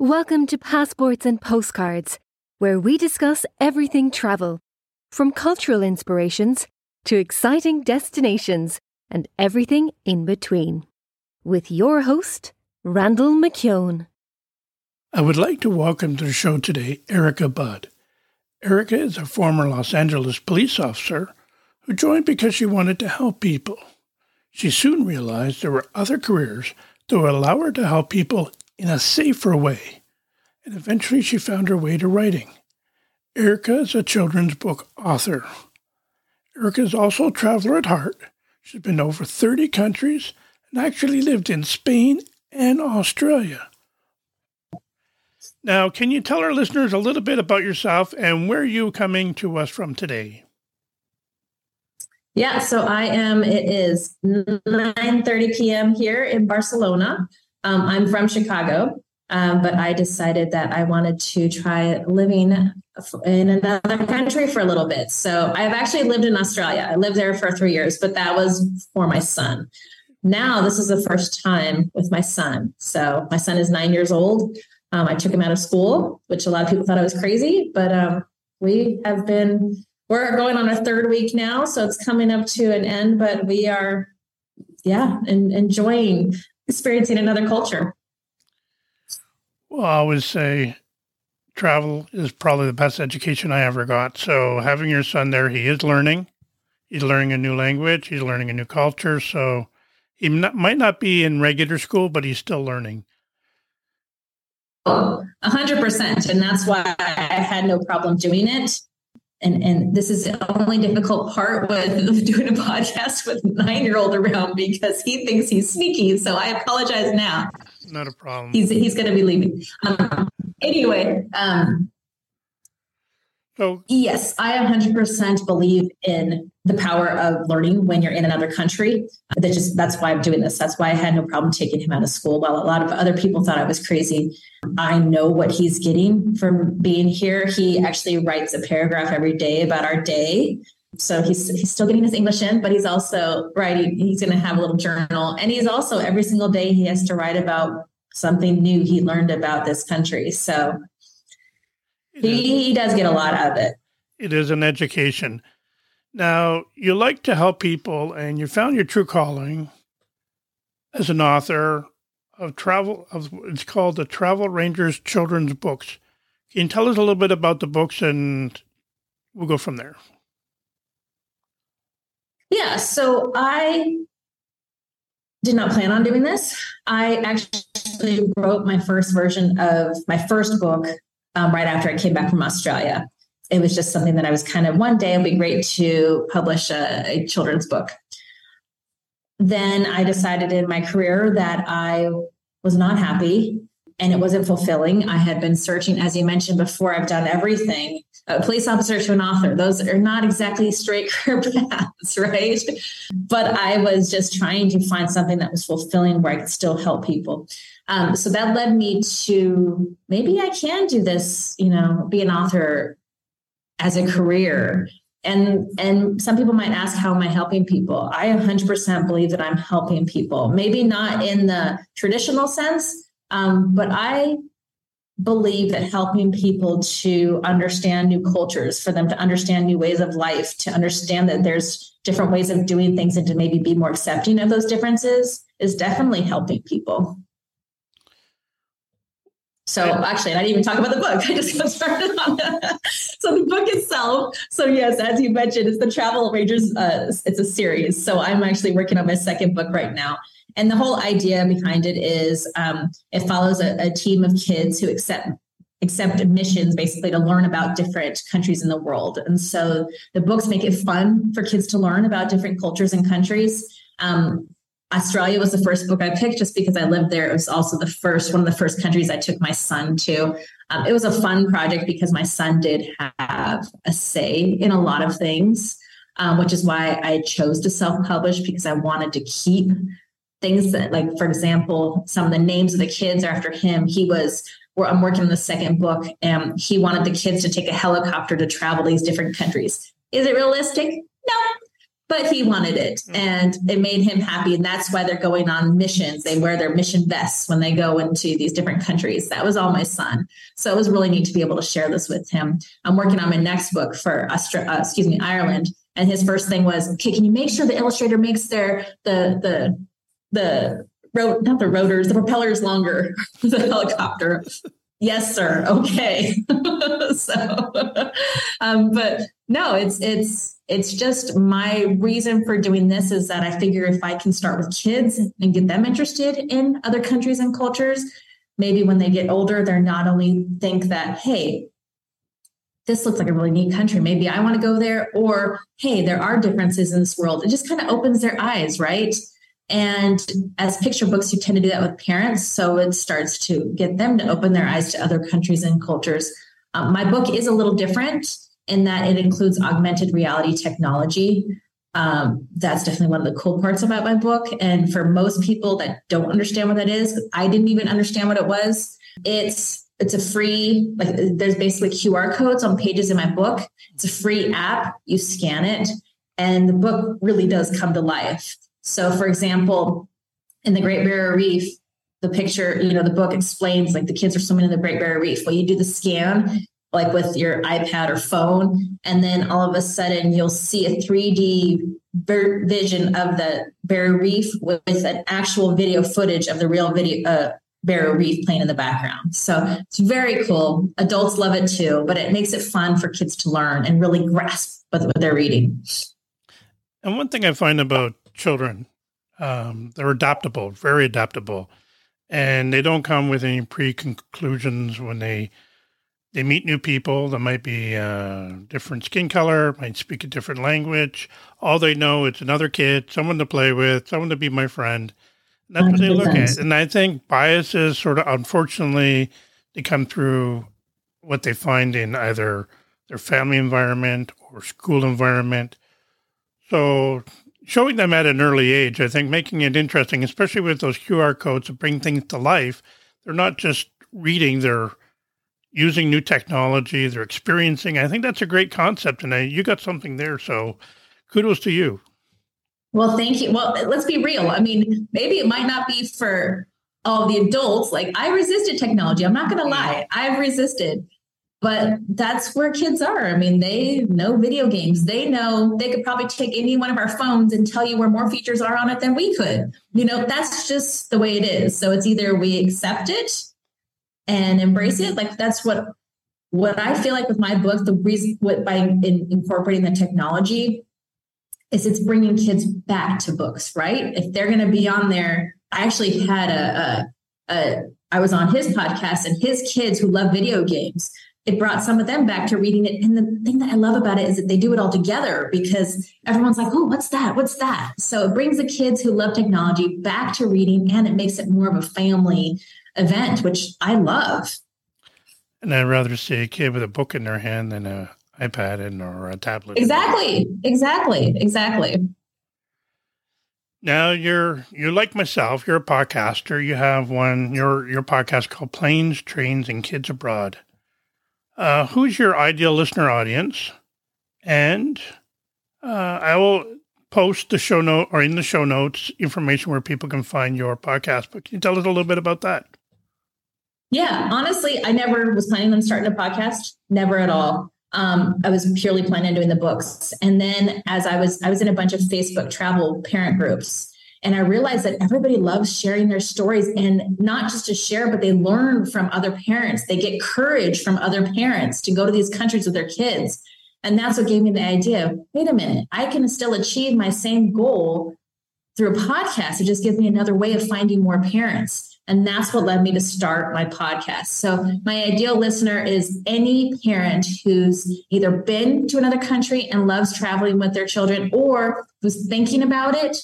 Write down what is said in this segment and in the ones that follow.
Welcome to Passports and Postcards, where we discuss everything travel, from cultural inspirations to exciting destinations and everything in between. With your host, Randall McKeown. I would like to welcome to the show today Erika Bud. Erika is a former Los Angeles police officer who joined because she wanted to help people. She soon realized there were other careers that would allow her to help people in a safer way, and eventually she found her way to writing. Erika is a children's book author. Erika is also a traveler at heart. She's been to over 30 countries and actually lived in Spain and Australia. Now, can you tell our listeners a little bit about yourself and where you coming to us from today? Yeah, so I am. It is 9:30 p.m. here in Barcelona. Um, I'm from Chicago, um, but I decided that I wanted to try living in another country for a little bit. So I've actually lived in Australia. I lived there for three years, but that was for my son. Now this is the first time with my son. So my son is nine years old. Um, I took him out of school, which a lot of people thought I was crazy, but um, we have been we're going on our third week now, so it's coming up to an end. But we are, yeah, and enjoying experiencing another culture. Well, I always say travel is probably the best education I ever got. So having your son there, he is learning. He's learning a new language. He's learning a new culture. So he not, might not be in regular school, but he's still learning. A hundred percent, and that's why I had no problem doing it and and this is the only difficult part with doing a podcast with nine year old around because he thinks he's sneaky. So I apologize now. Not a problem. He's he's going to be leaving. Um, anyway, um, so yes, I 100% believe in the power of learning when you're in another country. That just that's why I'm doing this. That's why I had no problem taking him out of school. While a lot of other people thought I was crazy, I know what he's getting from being here. He actually writes a paragraph every day about our day. So he's he's still getting his English in, but he's also writing. He's going to have a little journal, and he's also every single day he has to write about something new he learned about this country. So he, he does get a lot out of it. It is an education. Now, you like to help people and you found your true calling as an author of travel of it's called the Travel Rangers Children's Books. Can you tell us a little bit about the books and we'll go from there? Yeah, so I did not plan on doing this. I actually wrote my first version of my first book um, right after I came back from Australia. It was just something that I was kind of one day it'd be great to publish a, a children's book. Then I decided in my career that I was not happy and it wasn't fulfilling. I had been searching, as you mentioned before, I've done everything a police officer to an author. Those are not exactly straight career paths, right? But I was just trying to find something that was fulfilling where I could still help people. Um, so that led me to maybe I can do this, you know, be an author as a career. And and some people might ask, how am I helping people? I 100% believe that I'm helping people. Maybe not in the traditional sense, um, but I believe that helping people to understand new cultures, for them to understand new ways of life, to understand that there's different ways of doing things and to maybe be more accepting of those differences is definitely helping people. So actually, I didn't even talk about the book. I just got started on that. so the book itself. So yes, as you mentioned, it's the Travel Rangers. Uh, it's a series. So I'm actually working on my second book right now. And the whole idea behind it is um, it follows a, a team of kids who accept accept missions basically to learn about different countries in the world. And so the books make it fun for kids to learn about different cultures and countries. Um, Australia was the first book I picked just because I lived there. It was also the first, one of the first countries I took my son to. Um, it was a fun project because my son did have a say in a lot of things, um, which is why I chose to self publish because I wanted to keep things that, like, for example, some of the names of the kids are after him. He was, I'm working on the second book, and he wanted the kids to take a helicopter to travel these different countries. Is it realistic? But he wanted it mm. and it made him happy. And that's why they're going on missions. They wear their mission vests when they go into these different countries. That was all my son. So it was really neat to be able to share this with him. I'm working on my next book for, Austra- uh, excuse me, Ireland. And his first thing was, okay, can you make sure the illustrator makes their, the, the, the, not the rotors, the propellers longer, the helicopter yes sir. Okay. So um, but no it's it's it's just my reason for doing this is that i figure if i can start with kids and get them interested in other countries and cultures maybe when they get older they're not only think that hey this looks like a really neat country maybe i want to go there or hey there are differences in this world. It just kind of opens their eyes right and as picture books, you tend to do that with parents. So it starts to get them to open their eyes to other countries and cultures. Um, my book is a little different in that it includes augmented reality technology. Um, that's definitely one of the cool parts about my book. And for most people that don't understand what that is, I didn't even understand what it was. It's it's a free like there's basically QR codes on pages in my book. It's a free app. You scan it, and the book really does come to life. So, for example, in the Great Barrier Reef, the picture, you know, the book explains like the kids are swimming in the Great Barrier Reef. Well, you do the scan like with your iPad or phone, and then all of a sudden you'll see a 3D vision of the Barrier Reef with, an actual video footage of the real video uh, Barrier Reef playing in the background. So it's very cool. Adults love it too, but it makes it fun for kids to learn and really grasp what they're reading. And one thing I find about children. Um, they're adaptable, very adaptable, and they don't come with any pre-conclusions when they they meet new people. They might be uh, different skin color, might speak a different language. All they know it's another kid, someone to play with, someone to be my friend. And that's 100%. what they look at. And I think biases sort of, unfortunately, they come through what they find in either their family environment or school environment. So showing them at an early age, I think making it interesting, especially with those QR codes to bring things to life. They're not just reading, they're using new technology, they're experiencing. I think that's a great concept. And I, you got something there. So kudos to you. Well, thank you. Well, let's be real. I mean, maybe it might not be for all the adults. Like I resisted technology. I'm not going to mm-hmm. lie. I've resisted but that's where kids are. I mean, they know video games. They know they could probably take any one of our phones and tell you where more features are on it than we could. You know, that's just the way it is. So it's either we accept it and embrace it. Like that's what what I feel like with my book. The reason what by in, incorporating the technology is it's bringing kids back to books. Right? If they're going to be on there, I actually had a, a, a I was on his podcast and his kids who love video games it brought some of them back to reading it. And the thing that I love about it is that they do it all together because everyone's like, oh, what's that? What's that? So it brings the kids who love technology back to reading and it makes it more of a family event, which I love. And I'd rather see a kid with a book in their hand than a iPad and or a tablet. Exactly. Exactly. Exactly. Now you're you're like myself, you're a podcaster. You have one your your podcast called Planes, Trains, and Kids Abroad. Uh, who's your ideal listener audience? And uh, I will post the show note or in the show notes information where people can find your podcast. But can you tell us a little bit about that? Yeah, honestly, I never was planning on starting a podcast. Never at all. Um, I was purely planning on doing the books. And then as I was, I was in a bunch of Facebook travel parent groups and I realized that everybody loves sharing their stories and not just to share, but they learn from other parents. They get courage from other parents to go to these countries with their kids. And that's what gave me the idea wait a minute, I can still achieve my same goal through a podcast. It just gives me another way of finding more parents. And that's what led me to start my podcast. So, my ideal listener is any parent who's either been to another country and loves traveling with their children or who's thinking about it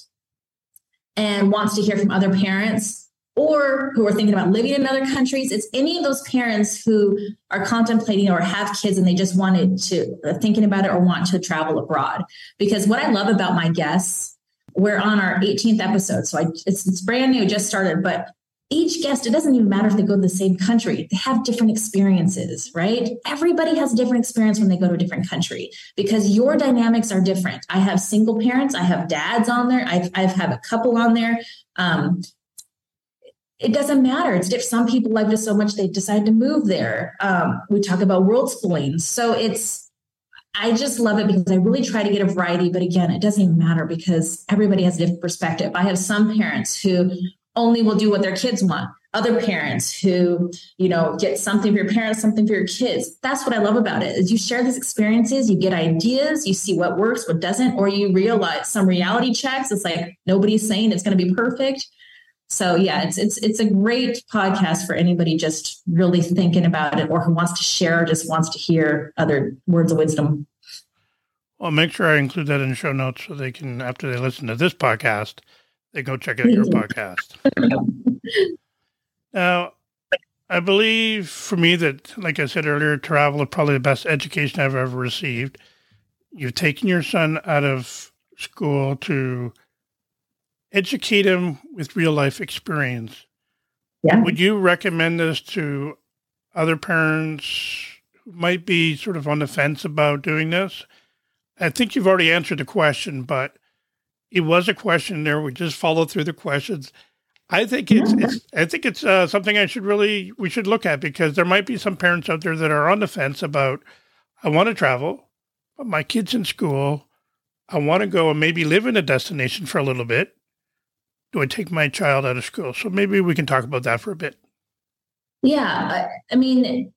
and wants to hear from other parents or who are thinking about living in other countries. It's any of those parents who are contemplating or have kids and they just wanted to uh, thinking about it or want to travel abroad. Because what I love about my guests, we're on our 18th episode, so I, it's, it's brand new, just started, but each guest, it doesn't even matter if they go to the same country, they have different experiences, right? Everybody has a different experience when they go to a different country because your dynamics are different. I have single parents, I have dads on there, I've, I've have a couple on there. Um, it doesn't matter. It's if some people loved it so much they decide to move there. Um, we talk about world schooling. So it's I just love it because I really try to get a variety. But again, it doesn't even matter because everybody has a different perspective. I have some parents who only will do what their kids want. Other parents who, you know, get something for your parents, something for your kids. That's what I love about it is you share these experiences, you get ideas, you see what works, what doesn't, or you realize some reality checks. It's like nobody's saying it's going to be perfect. So yeah, it's it's it's a great podcast for anybody just really thinking about it or who wants to share or just wants to hear other words of wisdom. Well, make sure I include that in show notes so they can, after they listen to this podcast, they go check out your podcast. now, I believe for me that, like I said earlier, travel is probably the best education I've ever received. You've taken your son out of school to educate him with real life experience. Yeah. Would you recommend this to other parents who might be sort of on the fence about doing this? I think you've already answered the question, but it was a question there. We just followed through the questions. I think it's, it's I think it's uh, something I should really we should look at because there might be some parents out there that are on the fence about I want to travel, but my kid's in school. I want to go and maybe live in a destination for a little bit. Do I take my child out of school? So maybe we can talk about that for a bit. Yeah, I mean,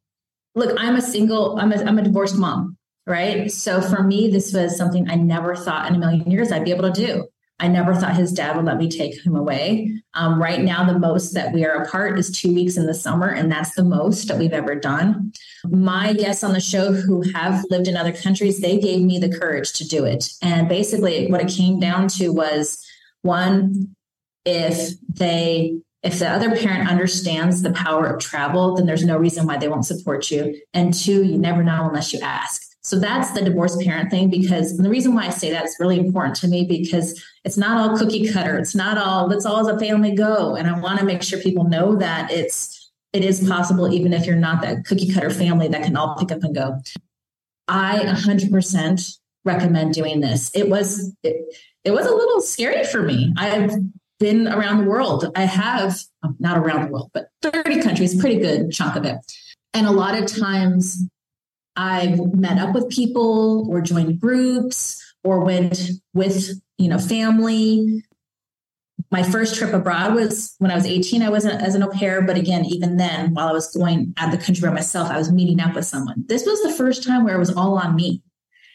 look, I'm a single. I'm a I'm a divorced mom right? So for me, this was something I never thought in a million years I'd be able to do. I never thought his dad would let me take him away. Um, right now, the most that we are apart is two weeks in the summer, and that's the most that we've ever done. My guests on the show who have lived in other countries, they gave me the courage to do it. And basically, what it came down to was one, if they if the other parent understands the power of travel, then there's no reason why they won't support you. And two, you never know unless you ask. So that's the divorced parent thing because the reason why I say that is really important to me because it's not all cookie cutter. It's not all let's all as a family go. And I want to make sure people know that it's it is possible even if you're not that cookie cutter family that can all pick up and go. I 100% recommend doing this. It was it, it was a little scary for me. I've been around the world. I have not around the world, but 30 countries, pretty good chunk of it. And a lot of times I've met up with people or joined groups or went with, you know, family. My first trip abroad was when I was 18. I wasn't as an au pair, but again, even then, while I was going out of the country by myself, I was meeting up with someone. This was the first time where it was all on me.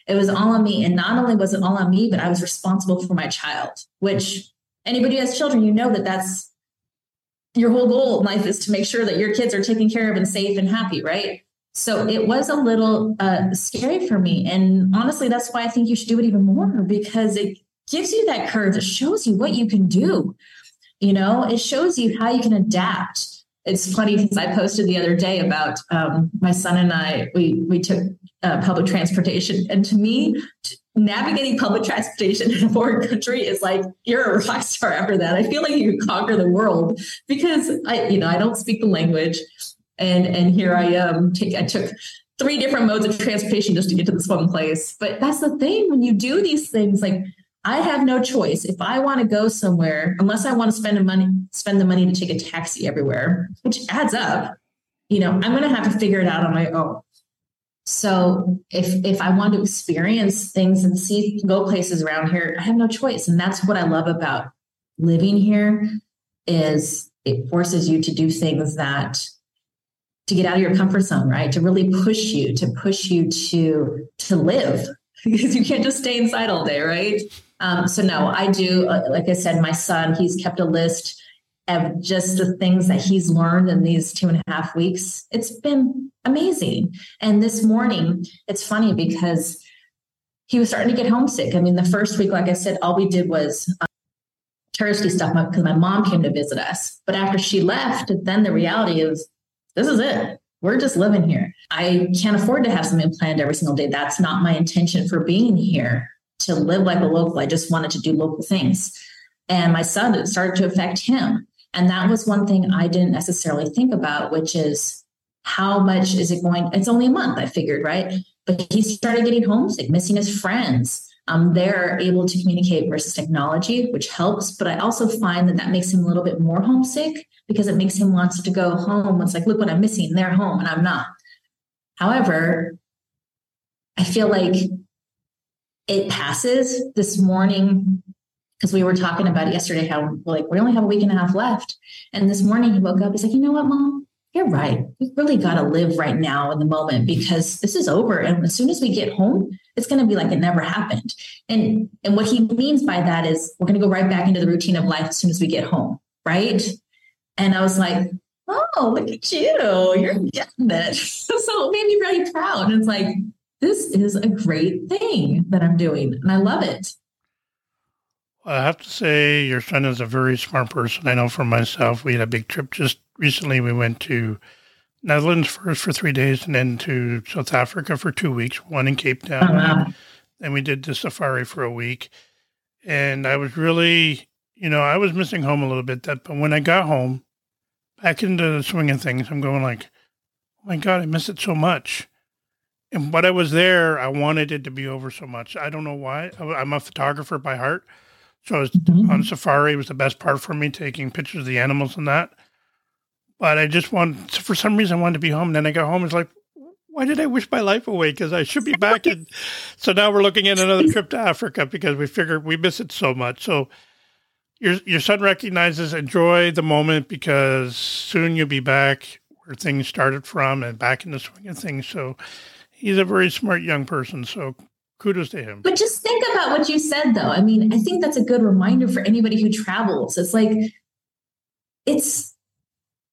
It was all on me. And not only was it all on me, but I was responsible for my child, which anybody who has children, you know that that's your whole goal in life is to make sure that your kids are taken care of and safe and happy, right? So it was a little uh, scary for me. And honestly, that's why I think you should do it even more because it gives you that courage. It shows you what you can do. You know, it shows you how you can adapt. It's funny because I posted the other day about um, my son and I, we, we took uh, public transportation. And to me, navigating public transportation in a foreign country is like you're a rock star after that. I feel like you conquer the world because I, you know, I don't speak the language and and here I am. Take, I took three different modes of transportation just to get to this one place. But that's the thing when you do these things, like I have no choice. If I want to go somewhere, unless I want to spend the money, spend the money to take a taxi everywhere, which adds up, you know, I'm going to have to figure it out on my own. So if if I want to experience things and see go places around here, I have no choice. And that's what I love about living here is it forces you to do things that to get out of your comfort zone, right? To really push you, to push you to to live because you can't just stay inside all day, right? Um, so no, I do. Uh, like I said, my son, he's kept a list of just the things that he's learned in these two and a half weeks. It's been amazing. And this morning, it's funny because he was starting to get homesick. I mean, the first week, like I said, all we did was um, touristy stuff because my mom came to visit us. But after she left, then the reality is this is it. We're just living here. I can't afford to have something planned every single day. That's not my intention for being here to live like a local. I just wanted to do local things. And my son, it started to affect him. And that was one thing I didn't necessarily think about, which is how much is it going? It's only a month, I figured, right? But he started getting homesick, missing his friends. Um, they're able to communicate versus technology, which helps. But I also find that that makes him a little bit more homesick because it makes him wants to go home. It's like, look what I'm missing. They're home and I'm not. However, I feel like it passes this morning because we were talking about it yesterday how like we only have a week and a half left and this morning he woke up he's like you know what mom you're right we really got to live right now in the moment because this is over and as soon as we get home it's going to be like it never happened. And and what he means by that is we're going to go right back into the routine of life as soon as we get home right? And i was like oh look at you. You're getting it. So it made me really proud. And it's like this is a great thing that i'm doing and i love it. I have to say, your son is a very smart person. I know for myself, we had a big trip just recently. We went to Netherlands first for three days and then to South Africa for two weeks, one in Cape Town. Oh, wow. And we did the safari for a week. And I was really, you know, I was missing home a little bit. That, but when I got home, back into the swing of things, I'm going like, oh my God, I miss it so much. And but I was there, I wanted it to be over so much. I don't know why. I'm a photographer by heart. So I was mm-hmm. on safari. Was the best part for me, taking pictures of the animals and that. But I just want, for some reason, I wanted to be home. And then I got home. It's like, why did I wish my life away? Because I should be back. And so now we're looking at another trip to Africa because we figured we miss it so much. So your your son recognizes enjoy the moment because soon you'll be back where things started from and back in the swing of things. So he's a very smart young person. So kudos to him. But just think about what you said, though. I mean, I think that's a good reminder for anybody who travels. It's like, it's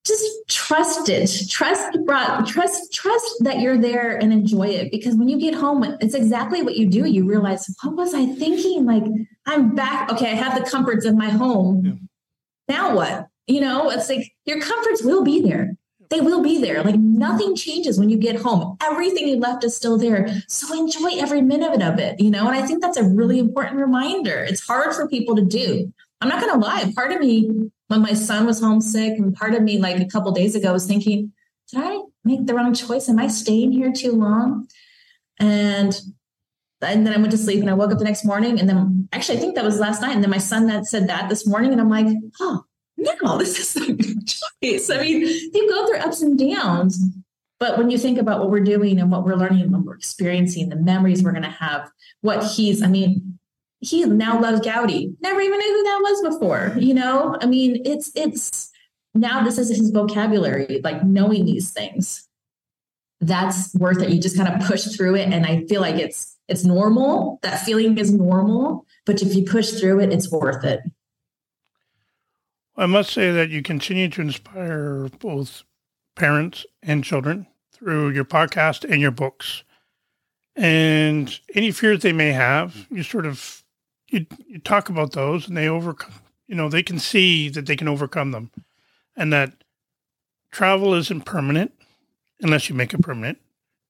just trust it. Trust, trust, trust that you're there and enjoy it. Because when you get home, it's exactly what you do. You realize, what was I thinking? Like, I'm back. Okay, I have the comforts of my home. Yeah. Now what? You know, it's like your comforts will be there they will be there. Like nothing changes when you get home. Everything you left is still there. So enjoy every minute of it, you know? And I think that's a really important reminder. It's hard for people to do. I'm not going to lie. Part of me, when my son was homesick, and part of me, like a couple days ago, was thinking, did I make the wrong choice? Am I staying here too long? And and then I went to sleep and I woke up the next morning. And then actually, I think that was last night. And then my son that said that this morning. And I'm like, oh, no, this is a good choice. I mean, you go through ups and downs, but when you think about what we're doing and what we're learning, and what we're experiencing, the memories we're going to have, what he's, I mean, he now loves Gaudi. Never even knew who that was before. You know, I mean, it's it's now this is his vocabulary, like knowing these things. That's worth it. You just kind of push through it, and I feel like it's it's normal. That feeling is normal, but if you push through it, it's worth it. I must say that you continue to inspire both parents and children through your podcast and your books. And any fears they may have, you sort of you, you talk about those and they overcome, you know, they can see that they can overcome them and that travel isn't permanent unless you make it permanent.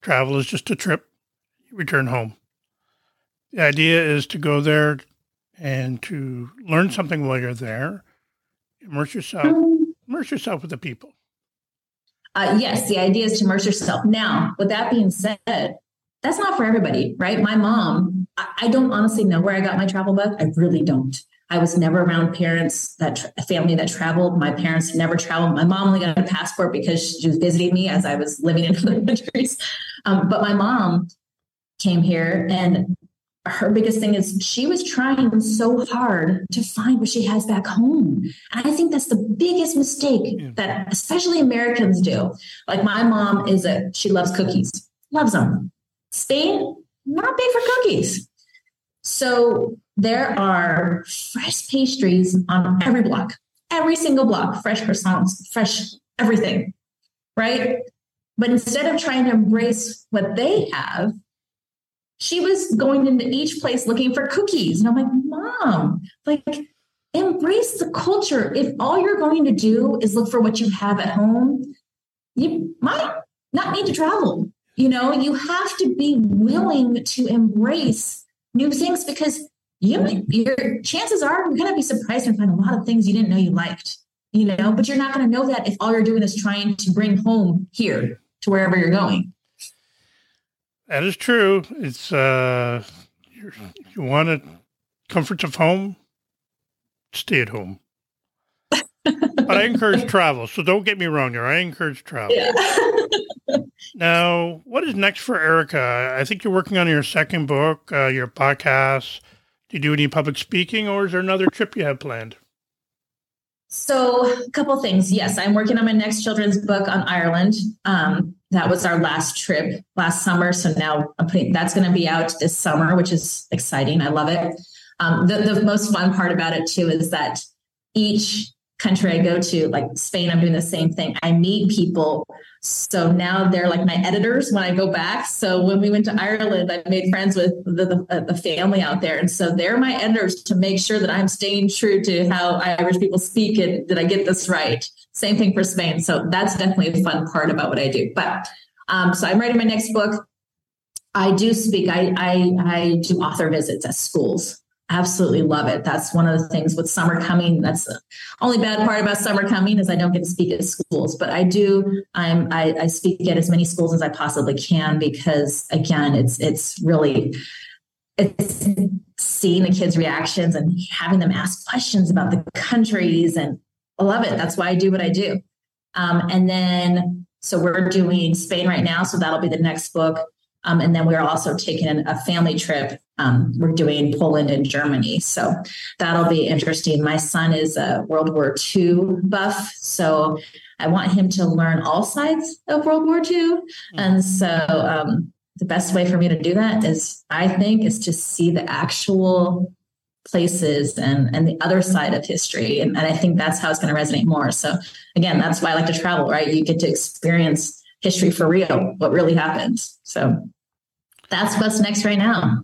Travel is just a trip, you return home. The idea is to go there and to learn something while you're there Immerse yourself. Immerse yourself with the people. Uh, yes, the idea is to immerse yourself. Now, with that being said, that's not for everybody, right? My mom, I, don't honestly know where I got my travel bug. I really don't. I was never around parents that a family that traveled. My parents never traveled. My mom only got a passport because she was visiting me as I was living in other countries. Um, but my mom came here and her biggest thing is she was trying so hard to find what she has back home. And I think that's the biggest mistake yeah. that especially Americans do. Like my mom is a she loves cookies, loves them. Spain, not big for cookies. So there are fresh pastries on every block, every single block, fresh croissants, fresh everything, right? But instead of trying to embrace what they have, she was going into each place looking for cookies. And I'm like, Mom, like, embrace the culture. If all you're going to do is look for what you have at home, you might not need to travel. You know, you have to be willing to embrace new things because you your chances are you're going to be surprised and find a lot of things you didn't know you liked. you know, but you're not going to know that if all you're doing is trying to bring home here to wherever you're going. That is true. It's, uh, you want a comforts of home, stay at home. But I encourage travel. So don't get me wrong here. I encourage travel. Yeah. now, what is next for Erika? I think you're working on your second book, uh, your podcast. Do you do any public speaking or is there another trip you have planned? So, a couple things. Yes, I'm working on my next children's book on Ireland. Um, that was our last trip last summer. So now I'm putting that's going to be out this summer, which is exciting. I love it. Um, the, the most fun part about it too is that each country I go to, like Spain, I'm doing the same thing. I meet people. So now they're like my editors when I go back. So when we went to Ireland, I made friends with the, the, uh, the, family out there. And so they're my editors to make sure that I'm staying true to how Irish people speak and did I get this right? Same thing for Spain. So that's definitely a fun part about what I do. But um, so I'm writing my next book. I do speak, I, I, I do author visits at schools absolutely love it. That's one of the things with summer coming. That's the only bad part about summer coming is I don't get to speak at schools, but I do. I'm I, I speak at as many schools as I possibly can because again, it's it's really it's seeing the kids' reactions and having them ask questions about the countries, and I love it. That's why I do what I do. Um, and then so we're doing Spain right now, so that'll be the next book. Um, and then we're also taking a family trip. Um, we're doing Poland and Germany. So that'll be interesting. My son is a World War II buff. So I want him to learn all sides of World War II. Hmm. And so um, the best way for me to do that is, I think, is to see the actual places and and the other side of history and, and i think that's how it's going to resonate more so again that's why i like to travel right you get to experience history for real, what really happened. So that's what's next right now.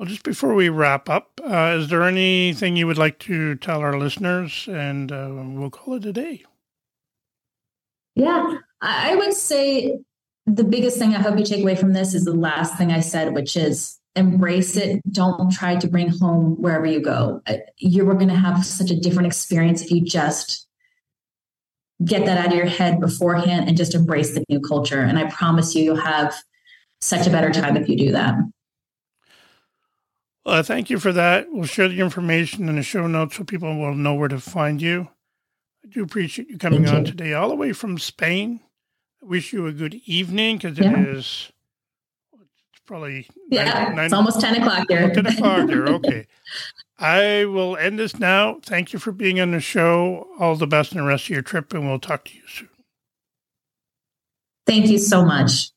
Well, just before we wrap up, uh, is there anything you would like to tell our listeners? And uh, we'll call it a day. Yeah, I would say the biggest thing I hope you take away from this is the last thing I said, which is embrace it. Don't try to bring home wherever you go. You are going to have such a different experience if you just get that out of your head beforehand and just embrace the new culture. And I promise you, you'll have such a better time if you do that. Well, uh, thank you for that. We'll share the information in the show notes so people will know where to find you. I do appreciate you coming thank on you. today, all the way from Spain. I wish you a good evening because yeah. is it's probably yeah, nine, nine, it's almost ten o'clock here. Ten o'clock here. Okay. I will end this now. Thank you for being on the show. All the best in the rest of your trip, and we'll talk to you soon. Thank you so much.